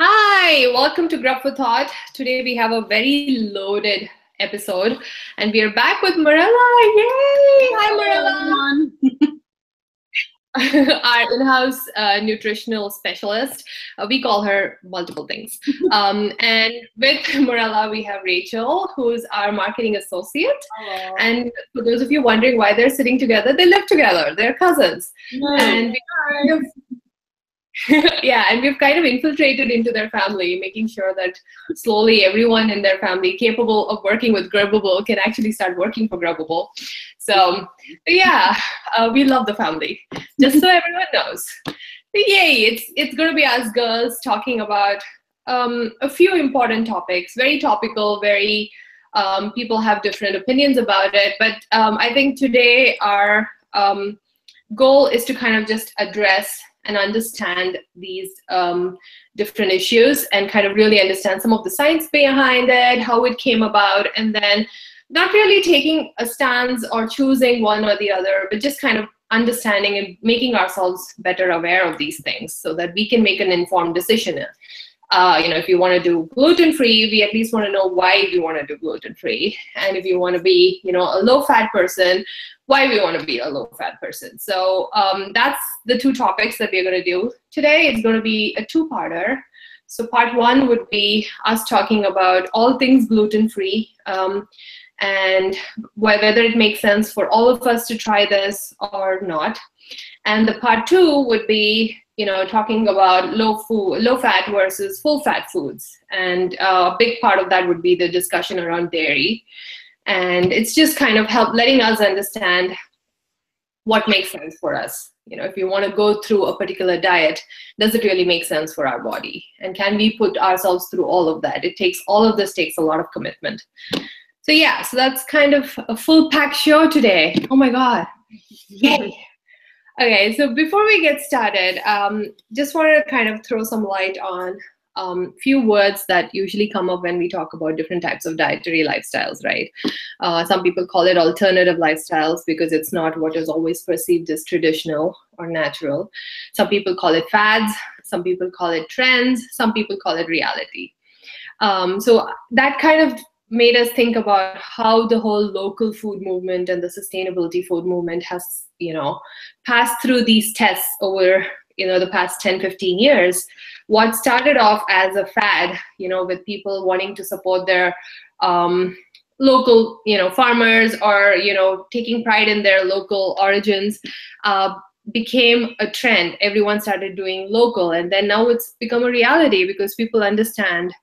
Hi, welcome to Grubb for Thought. Today we have a very loaded episode and we are back with Marella. Yay! Hi, Marella. Our in house uh, nutritional specialist. Uh, we call her multiple things. Um, and with Marella, we have Rachel, who's our marketing associate. Hello. And for those of you wondering why they're sitting together, they live together. They're cousins. And we yeah, and we've kind of infiltrated into their family, making sure that slowly everyone in their family capable of working with Grubbable can actually start working for Grubbable. So, yeah, uh, we love the family, just so everyone knows. Yay, it's, it's going to be us girls talking about um, a few important topics, very topical, very, um, people have different opinions about it. But um, I think today our um, goal is to kind of just address and understand these um, different issues and kind of really understand some of the science behind it, how it came about, and then not really taking a stance or choosing one or the other, but just kind of understanding and making ourselves better aware of these things so that we can make an informed decision. Uh, you know, if you want to do gluten free, we at least want to know why you want to do gluten free. And if you want to be, you know, a low fat person, why we want to be a low fat person. So um, that's the two topics that we're going to do today. It's going to be a two parter. So part one would be us talking about all things gluten free um, and whether it makes sense for all of us to try this or not. And the part two would be, you know, talking about low food, low fat versus full fat foods. And uh, a big part of that would be the discussion around dairy. And it's just kind of help letting us understand what makes sense for us. You know if you want to go through a particular diet does it really make sense for our body? And can we put ourselves through all of that? It takes all of this takes a lot of commitment. So yeah so that's kind of a full pack show today. Oh my god. Yay okay so before we get started um, just wanted to kind of throw some light on um, few words that usually come up when we talk about different types of dietary lifestyles, right? Uh, some people call it alternative lifestyles because it's not what is always perceived as traditional or natural. Some people call it fads, some people call it trends, some people call it reality. Um, so that kind of made us think about how the whole local food movement and the sustainability food movement has, you know, passed through these tests over, you know, the past 10, 15 years what started off as a fad, you know, with people wanting to support their um, local, you know, farmers or you know, taking pride in their local origins, uh, became a trend. Everyone started doing local, and then now it's become a reality because people understand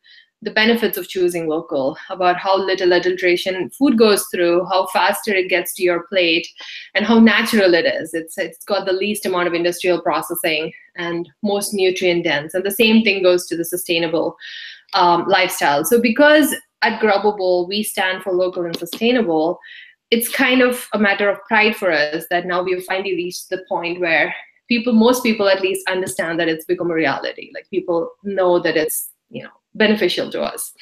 the benefits of choosing local, about how little adulteration food goes through, how faster it gets to your plate, and how natural it is. It's it's got the least amount of industrial processing and most nutrient dense. And the same thing goes to the sustainable um, lifestyle. So because at Grubbable we stand for local and sustainable, it's kind of a matter of pride for us that now we've finally reached the point where people, most people at least, understand that it's become a reality. Like people know that it's you know beneficial to us.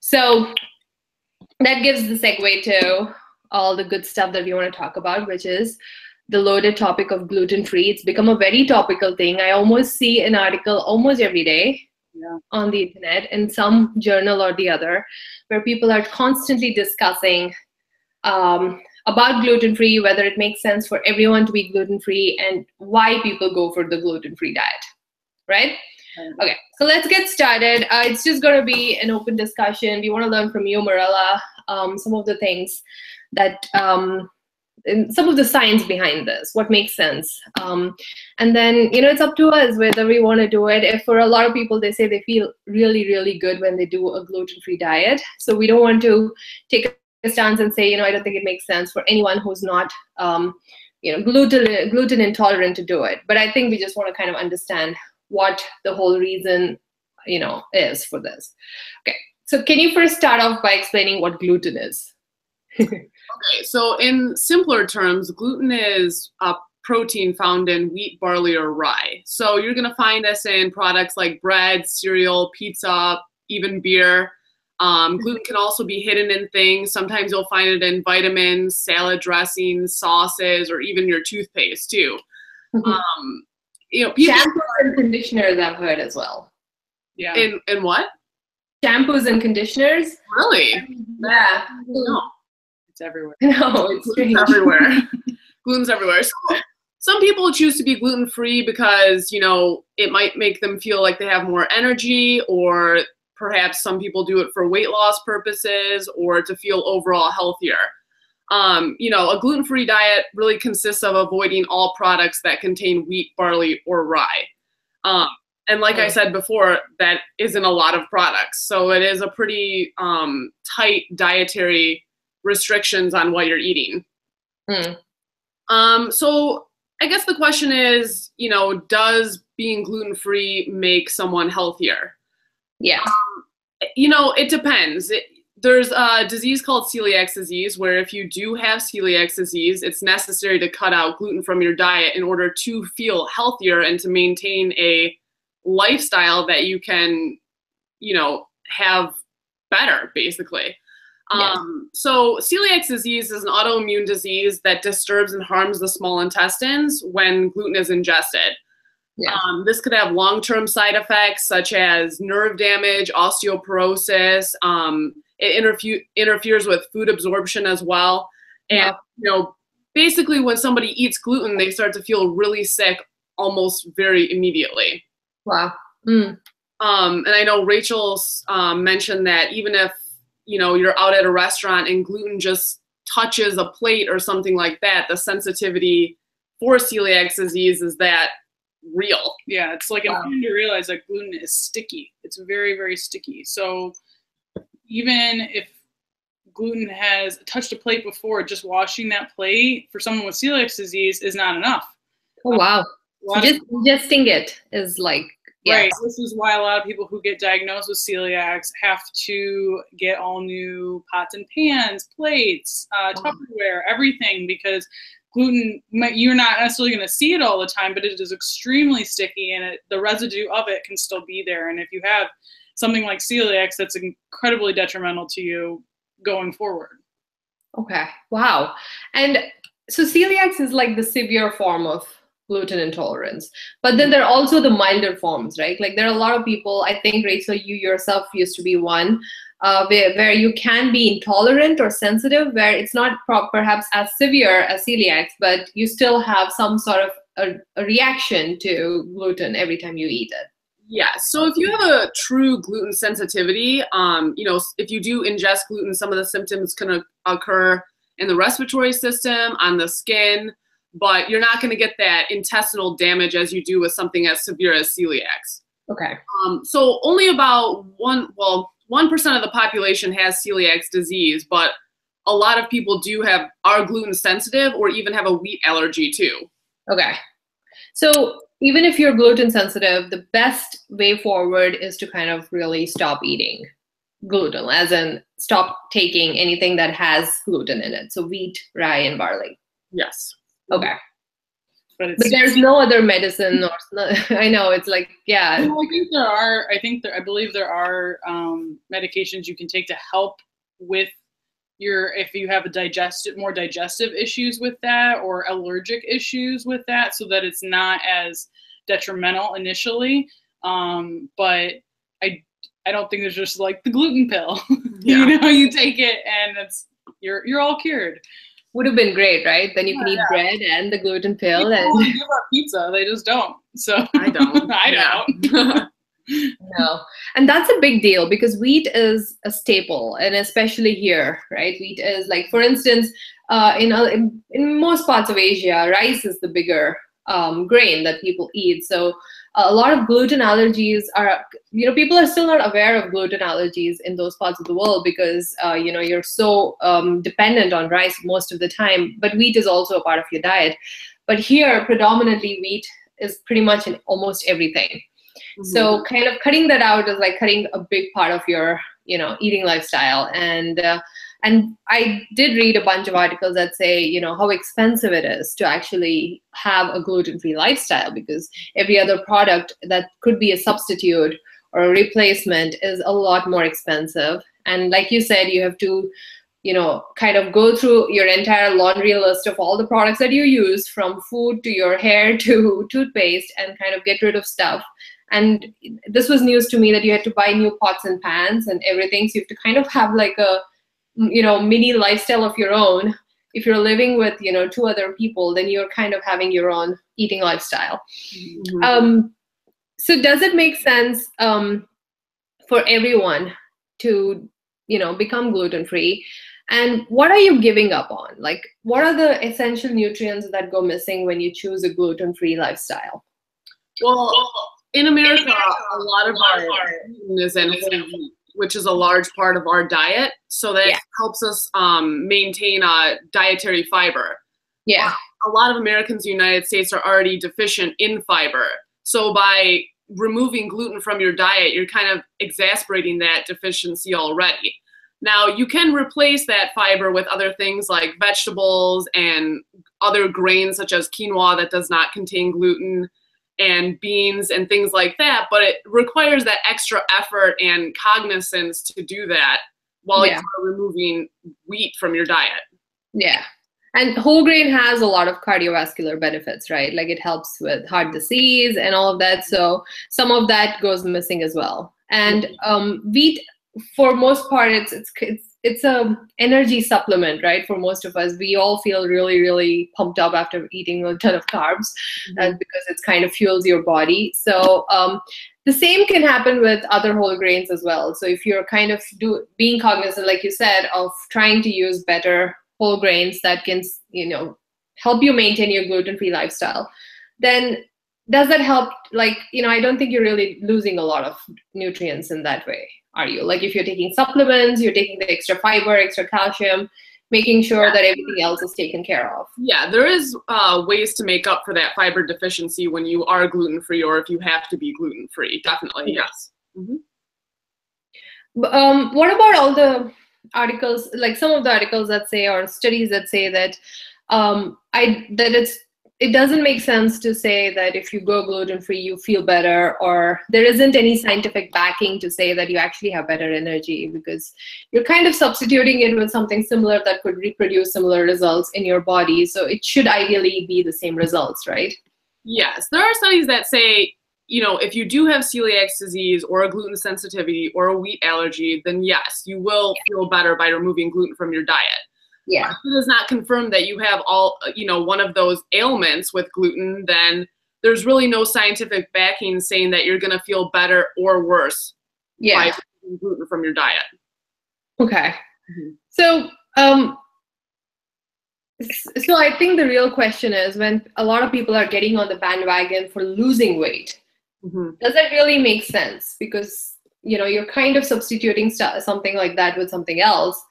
So that gives the segue to all the good stuff that we want to talk about, which is the loaded topic of gluten free. It's become a very topical thing. I almost see an article almost every day yeah. on the internet in some journal or the other where people are constantly discussing um, about gluten free, whether it makes sense for everyone to be gluten free, and why people go for the gluten free diet, right? Okay, so let's get started. Uh, it's just going to be an open discussion. We want to learn from you, Marella, um, some of the things that, um, some of the science behind this, what makes sense. Um, and then, you know, it's up to us whether we want to do it. If for a lot of people, they say they feel really, really good when they do a gluten-free diet. So we don't want to take a stance and say, you know, I don't think it makes sense for anyone who's not, um, you know, gluten gluten intolerant to do it. But I think we just want to kind of understand what the whole reason you know is for this okay so can you first start off by explaining what gluten is okay so in simpler terms gluten is a protein found in wheat barley or rye so you're going to find this in products like bread cereal pizza even beer um, gluten can also be hidden in things. Sometimes you'll find it in vitamins, salad dressings, sauces, or even your toothpaste too. Mm-hmm. Um, you know, people shampoos and conditioners I've heard as well. Yeah. In in what? Shampoos and conditioners. Really? Yeah. No. It's everywhere. No, it's strange. Gluten's everywhere. Gluten's everywhere. So, some people choose to be gluten free because you know it might make them feel like they have more energy, or perhaps some people do it for weight loss purposes or to feel overall healthier. Um, you know, a gluten free diet really consists of avoiding all products that contain wheat, barley, or rye. Um, and like I said before, that isn't a lot of products. So it is a pretty um, tight dietary restrictions on what you're eating. Mm. Um, so I guess the question is, you know, does being gluten free make someone healthier? Yeah. You know, it depends. It, there's a disease called celiac disease where if you do have celiac disease, it's necessary to cut out gluten from your diet in order to feel healthier and to maintain a lifestyle that you can, you know, have better, basically. Yes. Um, so celiac disease is an autoimmune disease that disturbs and harms the small intestines when gluten is ingested. Yeah. Um, this could have long-term side effects such as nerve damage, osteoporosis. Um, it interfe- interferes with food absorption as well. And Yeah. you know, basically, when somebody eats gluten, they start to feel really sick almost very immediately. Wow. Mm. Um, and I know Rachel um, mentioned that even if you know you're out at a restaurant and gluten just touches a plate or something like that, the sensitivity for celiac disease is that real. Yeah, it's like Wow. important to realize that gluten is sticky. It's very, very sticky. So even if gluten has touched a plate before, just washing that plate for someone with celiac disease is not enough. Oh wow. So just ingesting it is like yeah. Right. This is why a lot of people who get diagnosed with celiacs have to get all new pots and pans, plates, uh. Tupperware, everything, because gluten, you're not necessarily going to see it all the time, but it is extremely sticky and it, the residue of it can still be there. And if you have something like celiacs, that's incredibly detrimental to you going forward. Okay. Wow. And so celiac is like the severe form of gluten intolerance. But then there are also the milder forms, right? Like there are a lot of people, I think Rachel, you yourself used to be one, uh, where, where you can be intolerant or sensitive, where it's not perhaps as severe as celiac, but you still have some sort of a, a reaction to gluten every time you eat it. Yeah. So if you have a true gluten sensitivity, um, you know, if you do ingest gluten, some of the symptoms can occur in the respiratory system, on the skin, but you're not going to get that intestinal damage as you do with something as severe as celiac. Okay. Um, so only about one, well, one percent of the population has celiac disease, but a lot of people do have are gluten sensitive or even have a wheat allergy too. Okay. So even if you're gluten sensitive, the best way forward is to kind of really stop eating gluten, as in stop taking anything that has gluten in it. So wheat, rye, and barley. Yes. Okay. But it's But there's no other medicine or I know it's like yeah. No, I think there are. I think there. I believe there are um, medications you can take to help with your if you have a digestive more digestive issues with that or allergic issues with that, so that it's not as detrimental initially. Um, but I I don't think there's just like the gluten pill. Yeah. you know, you take it and it's you're you're all cured. Would have been great, right? Then you can eat bread and the gluten pill People and give up pizza, they just don't. So I don't. I don't. No, and that's a big deal because wheat is a staple, and especially here, right? Wheat is like, for instance, uh, in, in in most parts of Asia, rice is the bigger um, grain that people eat. So a lot of gluten allergies are, you know, people are still not aware of gluten allergies in those parts of the world because, uh, you know, you're so um, dependent on rice most of the time. But wheat is also a part of your diet. But here, predominantly, wheat is pretty much in almost everything. So kind of cutting that out is like cutting a big part of your, you know, eating lifestyle. And uh, and I did read a bunch of articles that say, you know, how expensive it is to actually have a gluten-free lifestyle because every other product that could be a substitute or a replacement is a lot more expensive. And like you said, you have to you know kind of go through your entire laundry list of all the products that you use from food to your hair to toothpaste and kind of get rid of stuff and this was news to me that you had to buy new pots and pans and everything so you have to kind of have like a you know mini lifestyle of your own if you're living with you know two other people then you're kind of having your own eating lifestyle. Mm-hmm. um, so does it make sense um, for everyone to you know become gluten free and what are you giving up on? Like what are the essential nutrients that go missing when you choose a gluten free lifestyle? Well in america a lot of our is in wheat which is a large part of our diet. So that yeah. helps us um, maintain a dietary fiber. Yeah. A lot of americans in the united states are already deficient in fiber. So by removing gluten from your diet, you're kind of exasperating that deficiency already. Now, you can replace that fiber with other things like vegetables and other grains such as quinoa that does not contain gluten and beans and things like that, but it requires that extra effort and cognizance to do that while yeah. you're removing wheat from your diet. Yeah. And whole grain has a lot of cardiovascular benefits, right? Like it helps with heart disease and all of that. So some of that goes missing as well. And um, wheat, for most part, it's it's it's it's a energy supplement, right? For most of us, we all feel really really pumped up after eating a ton of carbs, mm-hmm. uh, because it's kind of fuels your body. So um, the same can happen with other whole grains as well. So if you're kind of do being cognizant, like you said, of trying to use better whole grains that can you know help you maintain your gluten-free lifestyle then does that help like you know i don't think you're really losing a lot of nutrients in that way are you? Like if you're taking supplements you're taking the extra fiber extra calcium making sure that everything else is taken care of. Yeah there is uh, ways to make up for that fiber deficiency when you are gluten-free or if you have to be gluten-free. Definitely yes. Mm-hmm. um, what about all the articles like some of the articles that say or studies that say that um, I that it's it doesn't make sense to say that if you go gluten free you feel better or there isn't any scientific backing to say that you actually have better energy because you're kind of substituting it with something similar that could reproduce similar results in your body. So it should ideally be the same results right? Yes. There are studies that say you know, if you do have celiac disease or a gluten sensitivity or a wheat allergy, then yes, you will feel better by removing gluten from your diet. Yeah. If it is not confirmed that you have all, you know, one of those ailments with gluten, then there's really no scientific backing saying that you're going to feel better or worse yeah. by removing gluten from your diet. Okay. Mm-hmm. So, um, so I think the real question is when a lot of people are getting on the bandwagon for losing weight, Mm-hmm. Does that really make sense? Because you know you're kind of substituting st- something like that with something else,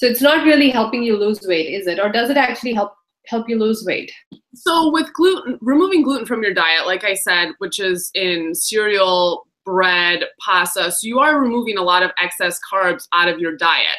so it's not really helping you lose weight, is it? Or does it actually help help you lose weight? So with gluten, removing gluten from your diet, like I said, which is in cereal, bread, pasta, so you are removing a lot of excess carbs out of your diet.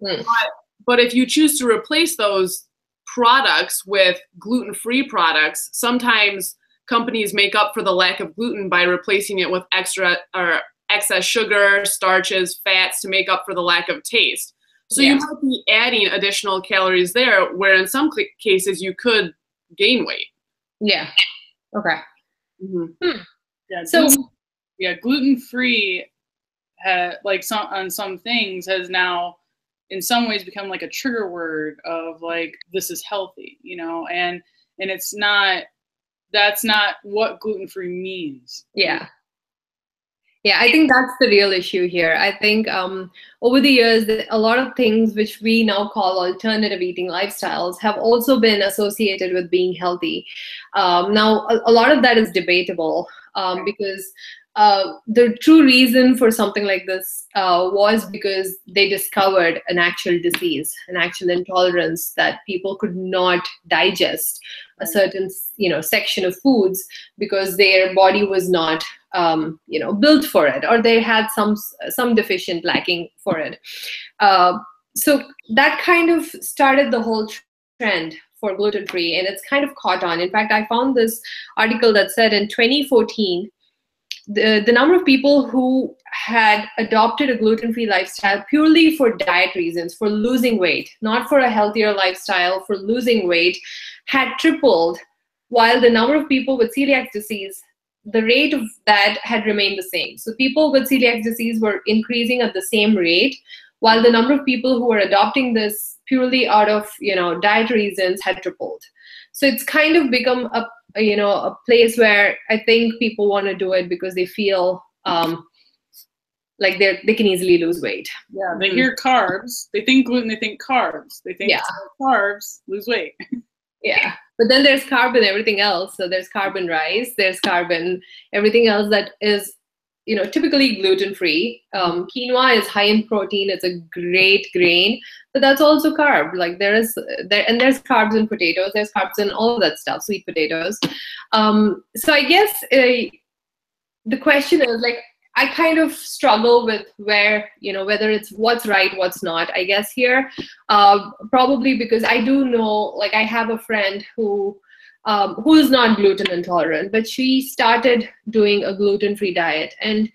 Mm. But, but if you choose to replace those products with gluten-free products, sometimes companies make up for the lack of gluten by replacing it with extra or excess sugar, starches, fats to make up for the lack of taste. So yeah. you might be adding additional calories there, where in some cases you could gain weight. Yeah. Okay. Mm-hmm. Hmm. Yeah. So gluten, yeah, gluten free, ha- like some on some things has now in some ways become like a trigger word of like this is healthy, you know, and and it's not that's not what gluten free means. Yeah. Yeah, I think that's the real issue here. I think um, over the years, a lot of things which we now call alternative eating lifestyles have also been associated with being healthy. Um, now, a, a, lot of that is debatable um, because uh, the true reason for something like this uh, was because they discovered an actual disease, an actual intolerance that people could not digest a certain you know section of foods because their body was not um, you know built for it or they had some some deficient lacking for it. Uh, so that kind of started the whole trend for gluten free and it's kind of caught on. In fact, I found this article that said in 2014 the, the number of people who had adopted a gluten-free lifestyle purely for diet reasons, for losing weight, not for a healthier lifestyle, for losing weight, had tripled, while the number of people with celiac disease the rate of that had remained the same. So people with celiac disease were increasing at the same rate, while the number of people who were adopting this purely out of you know diet reasons had tripled. So it's kind of become a, a you know a place where I think people want to do it because they feel um, like they they can easily lose weight. Yeah, they mm. hear carbs, they think gluten, they think carbs, they think yeah. carbs, lose weight. yeah, but then there's carbon everything else. So there's carbon rice, there's carbon everything else that is you know typically gluten free. Um, quinoa is high in protein. It's a great grain, but that's also carb. Like there is there and there's carbs in potatoes. There's carbs in all that stuff, sweet potatoes. Um, so I guess. Uh, the question is like I kind of struggle with where, you know, whether it's what's right, what's not, I guess here. Uh, probably because I do know, like, I have a friend who. Um, who is not gluten intolerant, but she started doing a gluten-free diet, and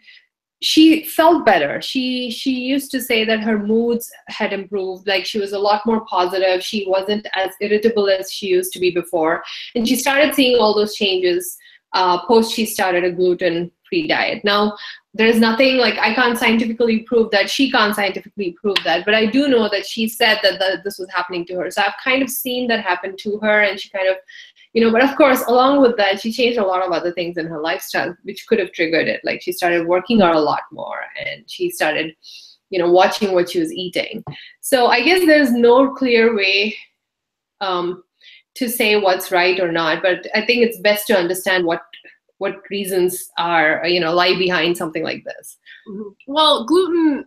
she felt better. She she used to say that her moods had improved, like she was a lot more positive. She wasn't as irritable as she used to be before, and she started seeing all those changes uh, post she started a gluten free diet. Now, there's nothing like I can't scientifically prove that. She can't scientifically prove that. But I do know that she said that the, this was happening to her. So I've kind of seen that happen to her. And she kind of, you know, but of course, along with that, she changed a lot of other things in her lifestyle, which could have triggered it. Like she started working out a lot more and she started, you know, watching what she was eating. So I guess there's no clear way um, to say what's right or not. But I think it's best to understand what what reasons are you know lie behind something like this mm-hmm. well gluten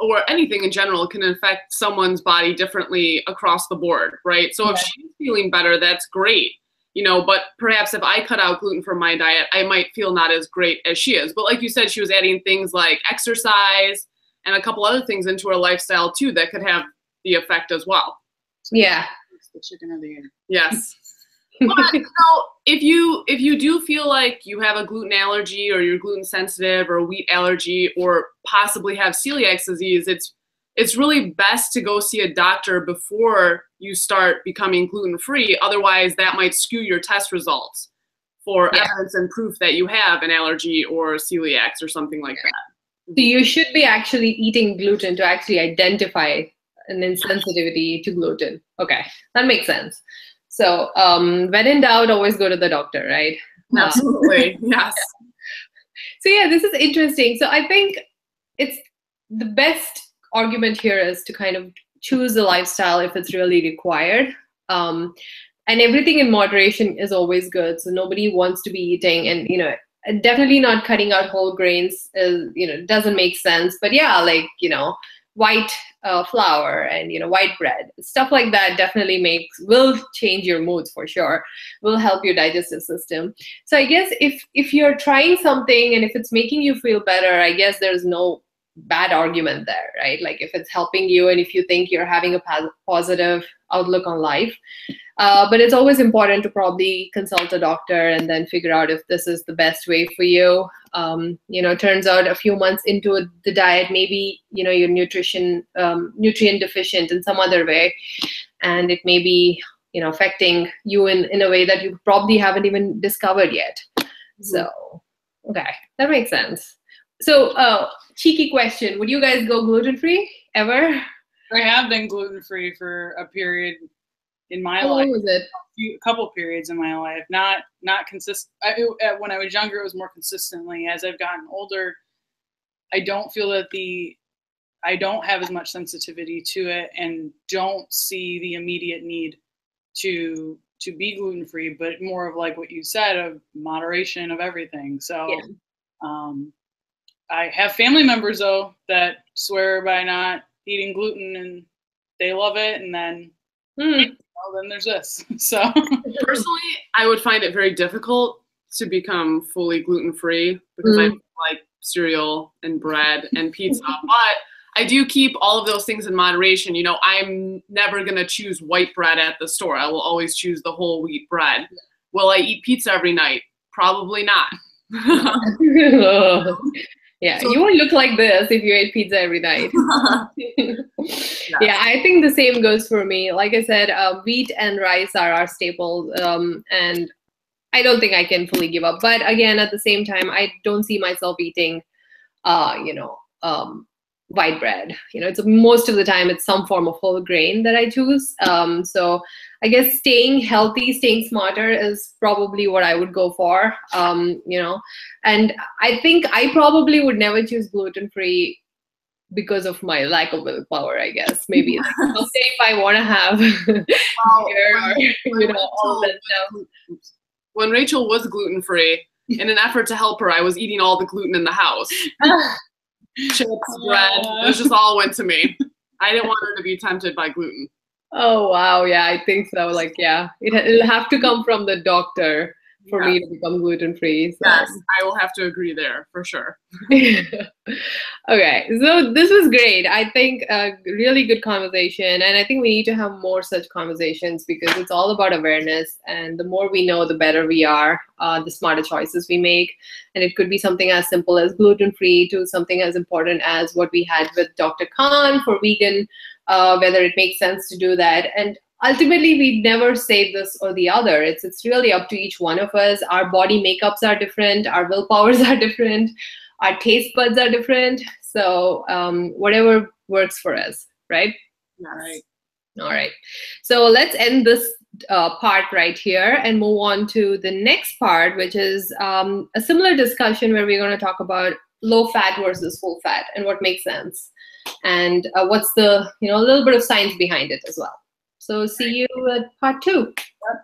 or anything in general can affect someone's body differently across the board right so yeah. if she's feeling better that's great you know but perhaps if i cut out gluten from my diet i might feel not as great as she is. But like you said she was adding things like exercise and a couple other things into her lifestyle too that could have the effect as well. Yeah. The chicken of the year. Yes. But you know, if you if you do feel like you have a gluten allergy or you're gluten sensitive or a wheat allergy or possibly have celiac disease, it's it's really best to go see a doctor before you start becoming gluten free. Otherwise, that might skew your test results for yeah. evidence and proof that you have an allergy or celiac or something like that. So you should be actually eating gluten to actually identify an insensitivity to gluten. Okay, that makes sense. So um, when in doubt, always go to the doctor, right? Absolutely, yes. So yeah, this is interesting. So I think it's the best argument here is to kind of choose a lifestyle if it's really required. Um, and everything in moderation is always good. So nobody wants to be eating, and you know, definitely not cutting out whole grains is you know doesn't make sense. But yeah, like you know, white uh, flour and you know white bread stuff like that definitely makes will change your moods for sure will help your digestive system so i guess if if you're trying something and if it's making you feel better i guess there's no bad argument there right like if it's helping you and if you think you're having a positive outlook on life uh, but it's always important to probably consult a doctor and then figure out if this is the best way for you. Um, you know, turns out a few months into the diet, maybe you know you're nutrition um, nutrient deficient in some other way, and it may be you know affecting you in in a way that you probably haven't even discovered yet. Mm-hmm. So, okay, that makes sense. So, uh, cheeky question: Would you guys go gluten free ever? I have been gluten free for a period in my How life. Was it? A couple periods in my life, not not consistent. When I was younger, it was more consistently. As I've gotten older, I don't feel that the I don't have as much sensitivity to it, and don't see the immediate need to to be gluten free, but more of like what you said of moderation of everything. So, yeah. um, I have family members though that swear by not eating gluten, and they love it, and then. Hmm well, then there's this. So personally, I would find it very difficult to become fully gluten free because mm. I like cereal and bread and pizza. but I do keep all of those things in moderation. You know, I'm never gonna choose white bread at the store. I will always choose the whole wheat bread. Will I eat pizza every night? Probably not. Yeah, so, you won't look like this if you ate pizza every night. yeah. yeah. I think the same goes for me. Like I said, uh, wheat and rice are our staples, um, and I don't think I can fully give up. But again, at the same time, I don't see myself eating, uh, you know, um, white bread. You know, it's most of the time it's some form of whole grain that I choose. Um, so I guess staying healthy, staying smarter is probably what I would go for. Um, you know, and I think I probably would never choose gluten free because of my lack of willpower, I guess. Maybe someday if I want to have or, you know, all that stuff. When Rachel was gluten free, in an effort to help her, I was eating all the gluten in the house. Chips, bread, it just all went to me. I didn't want her to be tempted by gluten. Oh wow, yeah, I think so. Like, yeah, it, it'll have to come from the doctor for yeah. me to become gluten free. So. Yes, I will have to agree there for sure. okay, so this was great. I think a really good conversation, and I think we need to have more such conversations because it's all about awareness, and the more we know, the better we are, uh, the smarter choices we make. And it could be something as simple as gluten free to something as important as what we had with Dr. Khan for vegan. Uh, whether it makes sense to do that, and ultimately we never say this or the other. It's it's really up to each one of us. Our body makeups are different. Our willpowers are different. Our taste buds are different. So um, whatever works for us right? All right. All right. So let's end this uh, part right here and move on to the next part which is um, a similar discussion where we're going to talk about low fat versus full fat and what makes sense and uh, what's the you know a little bit of science behind it as well so see you at part two.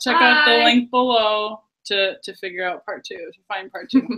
Check Bye. out the link below to, to figure out part two, to find part two.